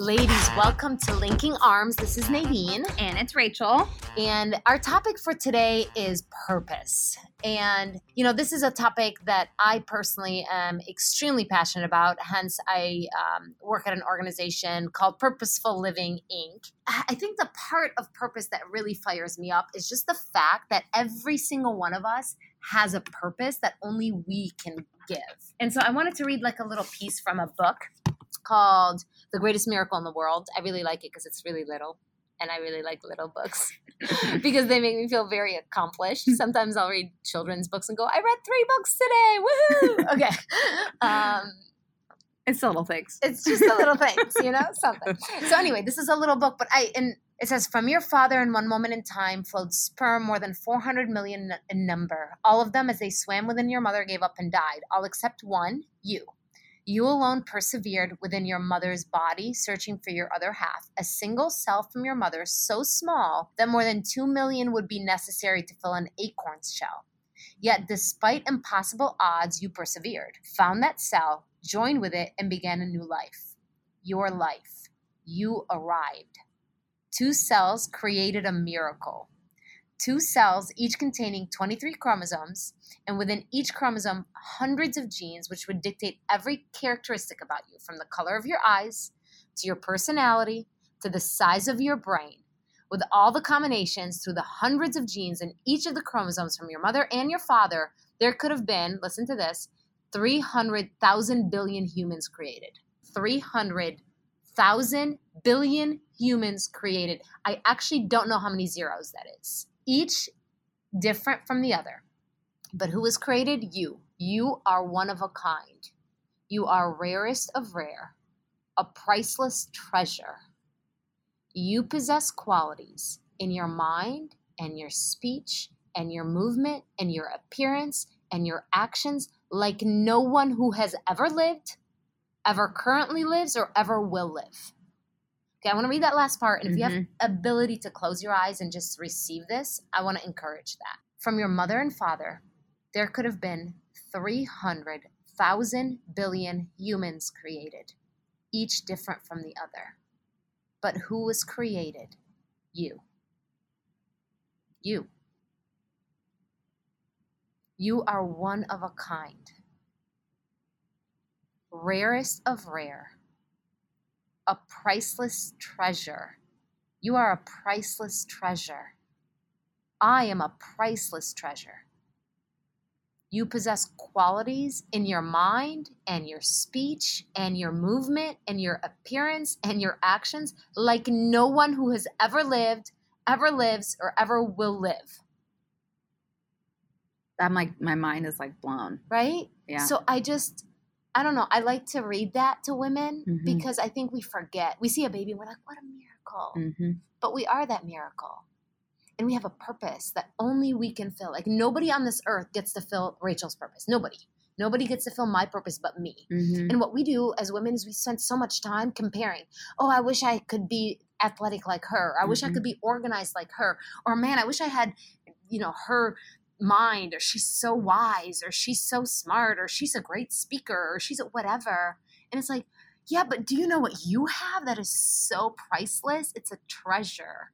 Ladies, welcome to Linking Arms. This is Nadine. And it's Rachel. And our topic for today is purpose. And, you know, this is a topic that I personally am extremely passionate about. Hence, I um, work at an organization called Purposeful Living Inc. I think the part of purpose that really fires me up is just the fact that every single one of us has a purpose that only we can give. And so I wanted to read like a little piece from a book called The Greatest Miracle in the World. I really like it because it's really little. And I really like little books because they make me feel very accomplished. Sometimes I'll read children's books and go, I read three books today. Woohoo! Okay. Um, it's the little things. It's just the little things, you know, something. So anyway, this is a little book, but I and it says from your father in one moment in time flowed sperm more than 400 million in number. All of them as they swam within your mother gave up and died, all except one, you. You alone persevered within your mother's body, searching for your other half, a single cell from your mother so small that more than 2 million would be necessary to fill an acorn's shell. Yet, despite impossible odds, you persevered, found that cell, joined with it, and began a new life. Your life. You arrived. Two cells created a miracle two cells, each containing 23 chromosomes, and within each chromosome, hundreds of genes, which would dictate every characteristic about you from the color of your eyes to your personality to the size of your brain. With all the combinations through the hundreds of genes in each of the chromosomes from your mother and your father, there could have been, listen to this, 300,000 billion humans created. 300,000 billion humans created. I actually don't know how many zeros that is each different from the other. But who has created you? You are one of a kind. You are rarest of rare, a priceless treasure. You possess qualities in your mind and your speech and your movement and your appearance and your actions like no one who has ever lived, ever currently lives, or ever will live. Okay, I want to read that last part. And if mm-hmm. you have mm-hmm. ability to close your eyes and just receive this, I want to encourage that. From your mother and father, there could have been 300,000 billion humans created, each different from the other. But who was created? You. You. You are one of a kind, rarest of rare a priceless treasure. You are a priceless treasure. I am a priceless treasure. You possess qualities in your mind and your speech and your movement and your appearance and your actions like no one who has ever lived, ever lives, or ever will live. I'm like, my mind is like blown. Right? Yeah. So I just, I don't know. I like to read that to women mm-hmm. because I think we forget. We see a baby and we're like, what a miracle. Mm-hmm. But we are that miracle. And we have a purpose that only we can fill. Like nobody on this earth gets to fill Rachel's purpose. Nobody. Nobody gets to fill my purpose but me. Mm-hmm. And what we do as women is we spend so much time comparing. Oh, I wish I could be athletic like her. I wish I could mm-hmm. be organized like her. Or man, I wish I had you know her mind or she's so wise or she's so smart or she's a great speaker or she's a whatever. And it's like yeah but do you know what you have that is so priceless? It's a treasure.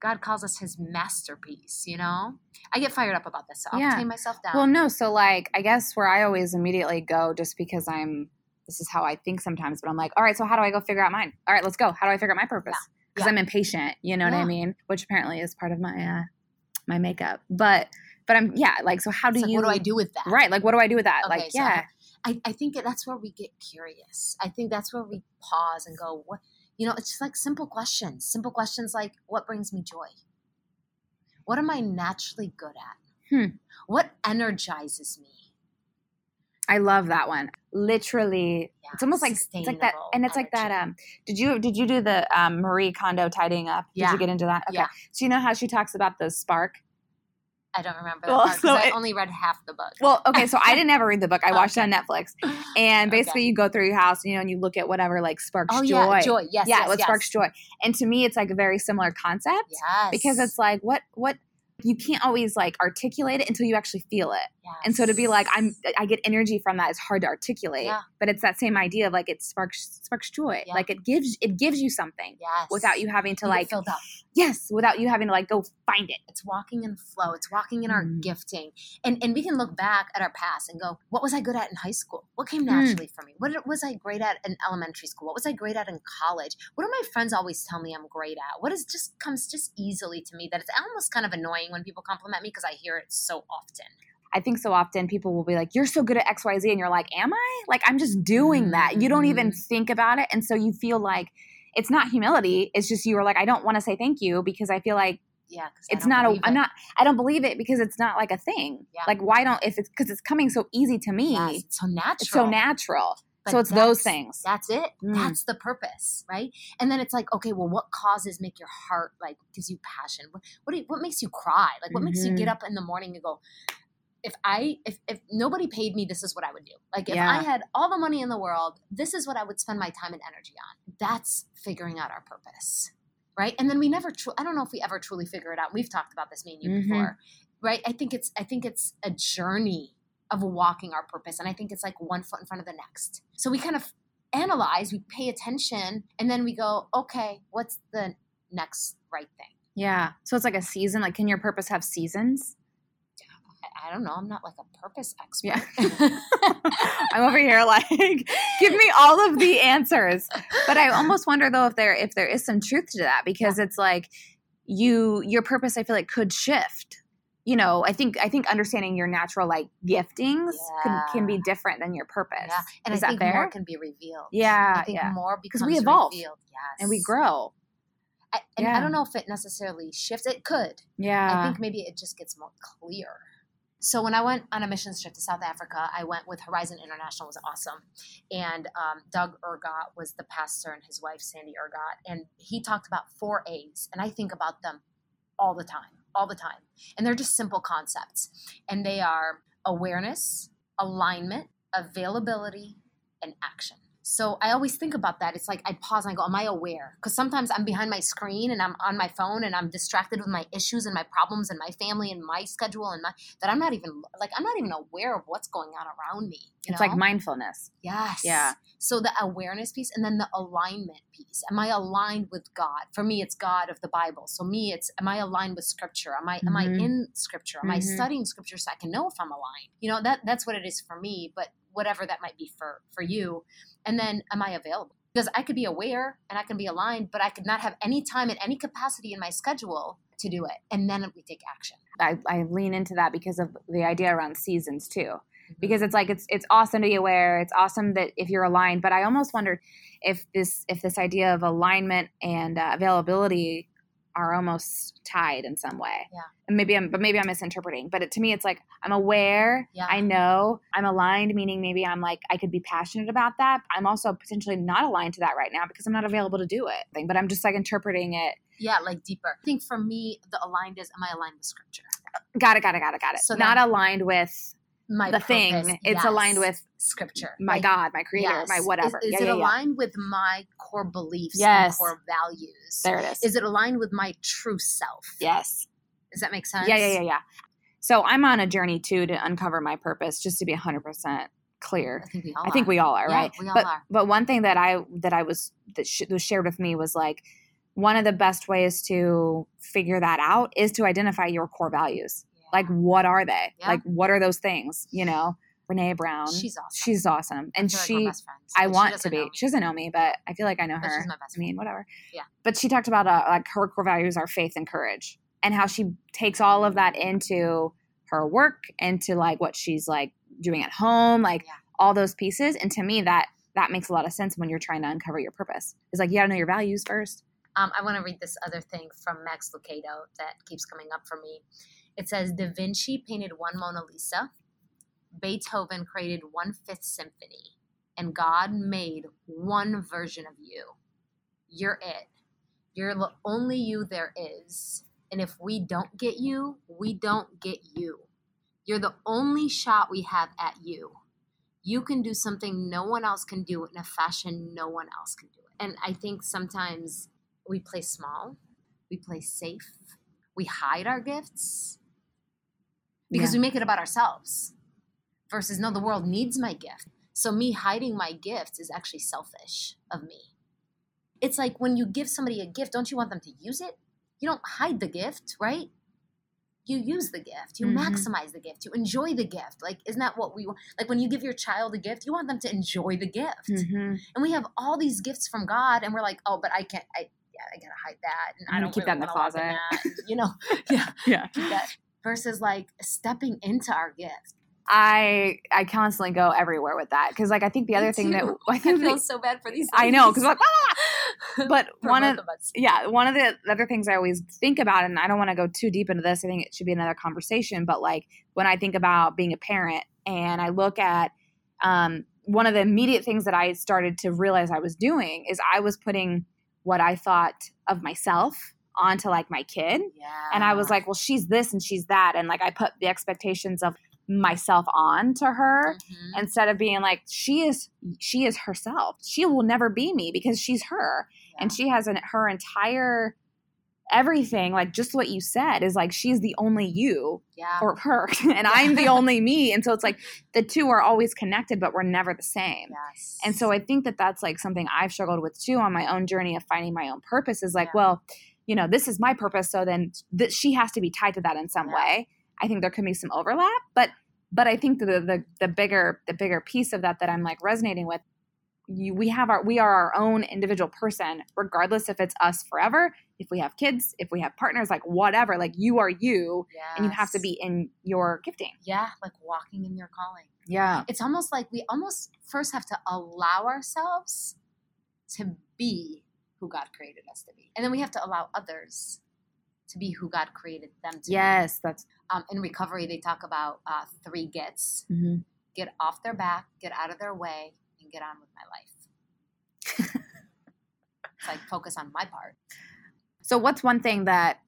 God calls us his masterpiece you know? I get fired up about this so i'll yeah. tame myself down. Well no so like i guess where i always immediately go just because i'm this is how i think sometimes but i'm like all right so how do i go figure out mine? All right let's go. How do i figure out my purpose? Because yeah. yeah. i'm impatient you know what i mean? Which apparently is part of my uh my makeup. But but I'm yeah, like so how do it's you what do I do with that? Right. Like what do I do with that? Okay, like, so yeah. I, I think that's where we get curious. I think that's where we pause and go, what you know, it's just like simple questions. Simple questions like what brings me joy? What am I naturally good at? Hmm. What energizes me? I love that one. Literally, yeah, it's almost like it's like that, and it's energy. like that. Um, did you did you do the um, Marie Kondo tidying up? Did yeah. you get into that? Okay. Yeah. So you know how she talks about the spark I don't remember that well, part so I only read half the book. Well, okay, so I didn't ever read the book. I watched okay. it on Netflix, and basically okay. you go through your house, you know, and you look at whatever like sparks oh, joy. Yeah, joy, yes, yeah, yes, what yes. sparks joy. And to me, it's like a very similar concept. Yes, because it's like what what you can't always like articulate it until you actually feel it. And so to be like, I'm, I get energy from that is hard to articulate. Yeah. But it's that same idea of like it sparks sparks joy. Yeah. Like it gives it gives you something yes. without you having to You like filled up. yes, without you having to like go find it. It's walking in flow. It's walking in our Mm. gifting. And and we can look back at our past and go, what was I good at in high school? What came Mm. naturally for me? What was I great at in elementary school? What was I great at in college? What do my friends always tell me I'm great at? What is just comes just easily to me that it's almost kind of annoying when people compliment me because I hear it so often. I think so often people will be like, You're so good at XYZ. And you're like, Am I? Like, I'm just doing that. You don't even Mhm. think about it. And so you feel like it's not humility. It's just you are like, I don't want to say thank you because I feel like Yeah, it's not a it. not I don't believe it because it's not like a thing. Yeah. Like why don't if it's because it's coming so easy to me. Yes, it's so natural. It's so natural. But so it's those things. That's it. Mm. That's the purpose, right? And then it's like, okay, well, what causes make your heart like gives you passion? What what, do you, what makes you cry? Like, what makes you get Mhm. up in the morning and go? If I if if nobody paid me, this is what I would do. Like, if Yeah. I had all the money in the world, this is what I would spend my time and energy on. That's figuring out our purpose, right? And then we never. Tru- I don't know if we ever truly figure it out. We've talked about this, me and you Mhm. before, right? I think it's I think it's a journey of walking our purpose, and I think it's like one foot in front of the next. So we kind of analyze, we pay attention, and then we go, okay, what's the next right thing? Yeah. So it's like a season. Like, can your purpose have seasons? I, don't know. I'm not like a purpose expert. Yeah. I'm over here like, give me all of the answers. But I almost wonder though if there if there is some truth to that because it's like you your purpose I feel like could shift. You know, I think I think understanding your natural like giftings can, can be different than your purpose. yeah, and Is I that think fair? more can be revealed. Yeah, I think yeah. more because we evolve. revealed. Yes, And we grow. I, and Yeah. I don't know if it necessarily shifts. It could. Yeah. I think maybe it just gets more clear. So when I went on a missions trip to South Africa, I went with Horizon International. It was awesome, and um, Doug Ergot was the pastor, and his wife Sandy Ergot, and he talked about four A's, and I think about them all the time, all the time, and they're just simple concepts, and they are awareness, alignment, availability, and action. So I always think about that. It's like I pause and I go, Am I aware? Because sometimes I'm behind my screen and I'm on my phone and I'm distracted with my issues and my problems and my family and my schedule and my that I'm not even like I'm not even aware of what's going on around me. you it's like mindfulness. Yes. Yeah. So the awareness piece and then the alignment piece. Am I aligned with God? For me, it's God of the Bible. So me, it's am I aligned with Scripture? Am I am I Mhm. in Scripture? Am I Mhm. studying Scripture so I can know if I'm aligned? You know that that's what it is for me. But whatever that might be for for you, and then am I available? Because I could be aware and I can be aligned, but I could not have any time in any capacity in my schedule to do it. And then we take action. I, I lean into that because of the idea around seasons too. Mm-hmm. because it's like it's it's awesome to be aware it's awesome that if you're aligned but i almost wondered if this if this idea of alignment and uh, availability are almost tied in some way Yeah. and maybe i'm but maybe i'm misinterpreting but it, to me it's like i'm aware Yeah. i know i'm aligned meaning maybe i'm like i could be passionate about that i'm also potentially not aligned to that right now because i'm not available to do it but i'm just like interpreting it yeah, like deeper. I think for me, the aligned is am I aligned with Scripture? got it got it got it got it So not aligned with My the purpose, thing it's aligned with Scripture. my Like, god my creator yes. my whatever Is, is Yeah, it yeah, yeah. aligned with my core beliefs Yes. and core values? There it is. Is it aligned with my true self? yes. Does that make sense? Yeah, yeah, yeah, yeah. So I'm on a journey too to uncover my purpose, just to be 100% clear. I think we all I think are. we all are, Yeah, right? we all but are. but one thing that I that I was that sh- was shared with me was like one of the best ways to figure that out is to identify your core values. Like what are they? Yeah. Like what are those things? You know, Brené Brown. she's awesome. she's awesome, and like she we're best friends. I want to be. me, She doesn't know me, but I feel like I know but her. she's my best I mean, whatever. Yeah. But she talked about uh, like her core values are faith and courage, and how she takes all of that into her work, into like what she's like doing at home, like Yeah. all those pieces. And to me, that that makes a lot of sense when you're trying to uncover your purpose. It's like you got to know your values first. Um, I want to read this other thing from Max Lucado that keeps coming up for me. It says Da Vinci painted one Mona Lisa, Beethoven created one Fifth Symphony, and God made one version of you. You're it. You're the only you there is. And if we don't get you, we don't get you. You're the only shot we have at you. You can do something no one else can do in a fashion no one else can do it. And I think sometimes we play small, we play safe, we hide our gifts. Because Yeah. we make it about ourselves versus no, the world needs my gift. So me hiding my gifts is actually selfish of me. It's like when you give somebody a gift, don't you want them to use it? You don't hide the gift, right? You use the gift. You Mhm. maximize the gift. You enjoy the gift. Like, isn't that what we want? Like, when you give your child a gift, you want them to enjoy the gift. Mhm. And we have all these gifts from God, and we're like, oh, but I can't. I yeah, I gotta hide that, and I I'm gonna don't keep that in the really closet. that, you know, yeah, Yeah. Versus like stepping into our gift. I I constantly go everywhere with that because like I think the other thing that. I I think feel that- so bad for these. I know because like but one of us. yeah one of the other things I always think about and I don't want to go too deep into this I think it should be another conversation but like when I think about being a parent and I look at um, one of the immediate things that I started to realize I was doing is I was putting what I thought of myself onto like my kid Yeah. and I was like, well, she's this and she's that. And like, I put the expectations of myself on to her Mhm. instead of being like, she is, she is herself. She will never be me because she's her. And she has an, her entire everything, like just what you said, is like, she's the only you yeah. or her. and I'm the only me. And so it's like the two are always connected, but we're never the same. yes. And so I think that that's like something I've struggled with too on my own journey of finding my own purpose is like, Yeah. well, you know, this is my purpose, so then th- she has to be tied to that in some Yeah. way. I think there could be some overlap, but but I think the the the bigger the bigger piece of that that I'm like resonating with you, we have our we are our own individual person regardless if it's us forever if we have kids if we have partners like whatever like you are you and you have to be in your gifting yeah, like walking in your calling. yeah It's almost like we almost first have to allow ourselves to be who God created us to be, and then we have to allow others to be who God created them to be. yes that's. Um, in recovery, they talk about uh, three gets: mhm. get off their back, get out of their way, and get on with my life. it's like focus on my part. So what's one thing that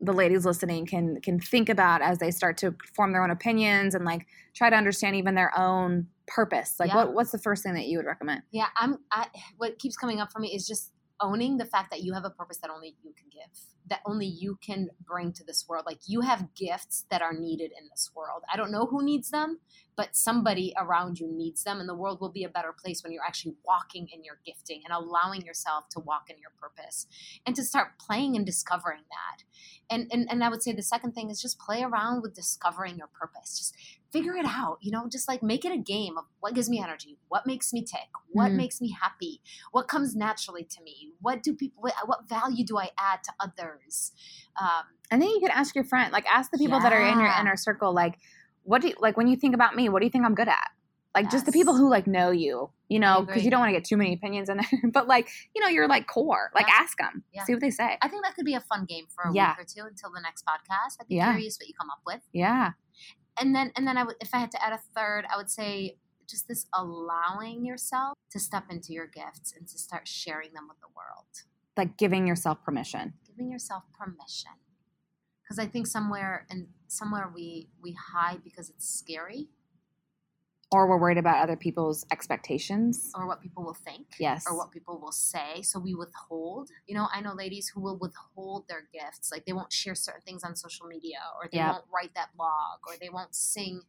the ladies listening can can think about as they start to form their own opinions and like try to understand even their own purpose? Like Yeah. what what's the first thing that you would recommend? Yeah, I'm. I what keeps coming up for me is just owning the fact that you have a purpose that only you can give, that only you can bring to this world. Like you have gifts that are needed in this world. I don't know who needs them, but somebody around you needs them, and the world will be a better place when you're actually walking in your gifting and allowing yourself to walk in your purpose and to start playing and discovering that. And and and I would say the second thing is just play around with discovering your purpose. Just figure it out you know just like make it a game of what gives me energy what makes me tick what Mhm. makes me happy what comes naturally to me what do people what, what value do i add to others um, And then you could ask your friend, like ask the people that are in your inner circle, like what do you like when you think about me, what do you think I'm good at? Like just the people who like know you, you know, because you don't want to get too many opinions in there, but like, you know, you're like core. Like Yeah. ask them, Yeah. see what they say. i think that could be a fun game for a Yeah. week or two until the next podcast i'd be Yeah. curious what you come up with Yeah. And then and then i would if i had to add a third i would say just this allowing yourself to step into your gifts and to start sharing them with the world. Like giving yourself permission. giving yourself permission. Because i think somewhere and somewhere we we hide because it's scary Or we're worried about other people's expectations. or what people will think Yes. or what people will say so we withhold you know i know ladies who will withhold their gifts like they won't share certain things on social media or they Yeah. won't write that blog or they won't sing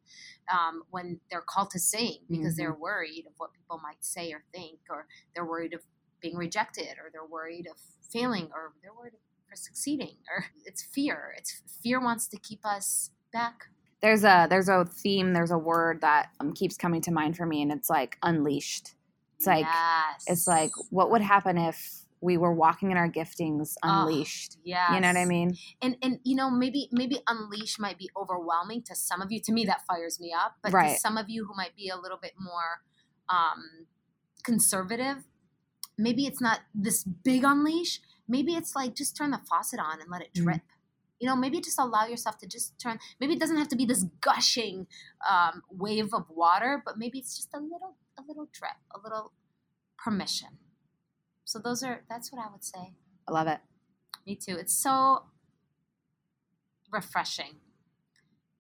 um, when they're called to sing because they're Mm-hmm. worried of what people might say or think or they're worried of being rejected or they're worried of failing or they're worried for succeeding or it's fear it's fear wants to keep us back there's a there's a theme there's a word that um, keeps coming to mind for me and it's like unleashed. It's like yes. it's like what would happen if we were walking in our giftings Oh, unleashed? Yeah you know what i mean? And and you know maybe maybe unleash might be overwhelming to some of you. To me that fires me up. But Right. to some of you who might be a little bit more um conservative maybe it's not this big unleash. Maybe it's like just turn the faucet on and let it Mm. drip you know maybe just allow yourself to just turn maybe it doesn't have to be this gushing um, wave of water but maybe it's just a little a little drip a little permission so those are that's what i would say i love it me too. It's so refreshing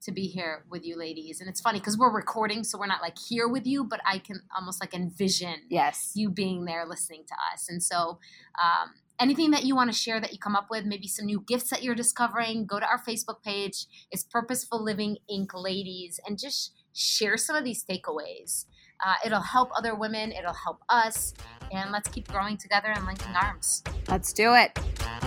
to be here with you ladies. And it's funny because we're recording, so we're not like here with you, but I can almost like envision Yes. you being there listening to us. And so, um, anything that you want to share that you come up with, maybe some new gifts that you're discovering, go to our Facebook page. It's Purposeful Living Inc. Ladies, and just share some of these takeaways. Uh, it'll help other women, it'll help us, and let's keep growing together and linking arms. Let's do it.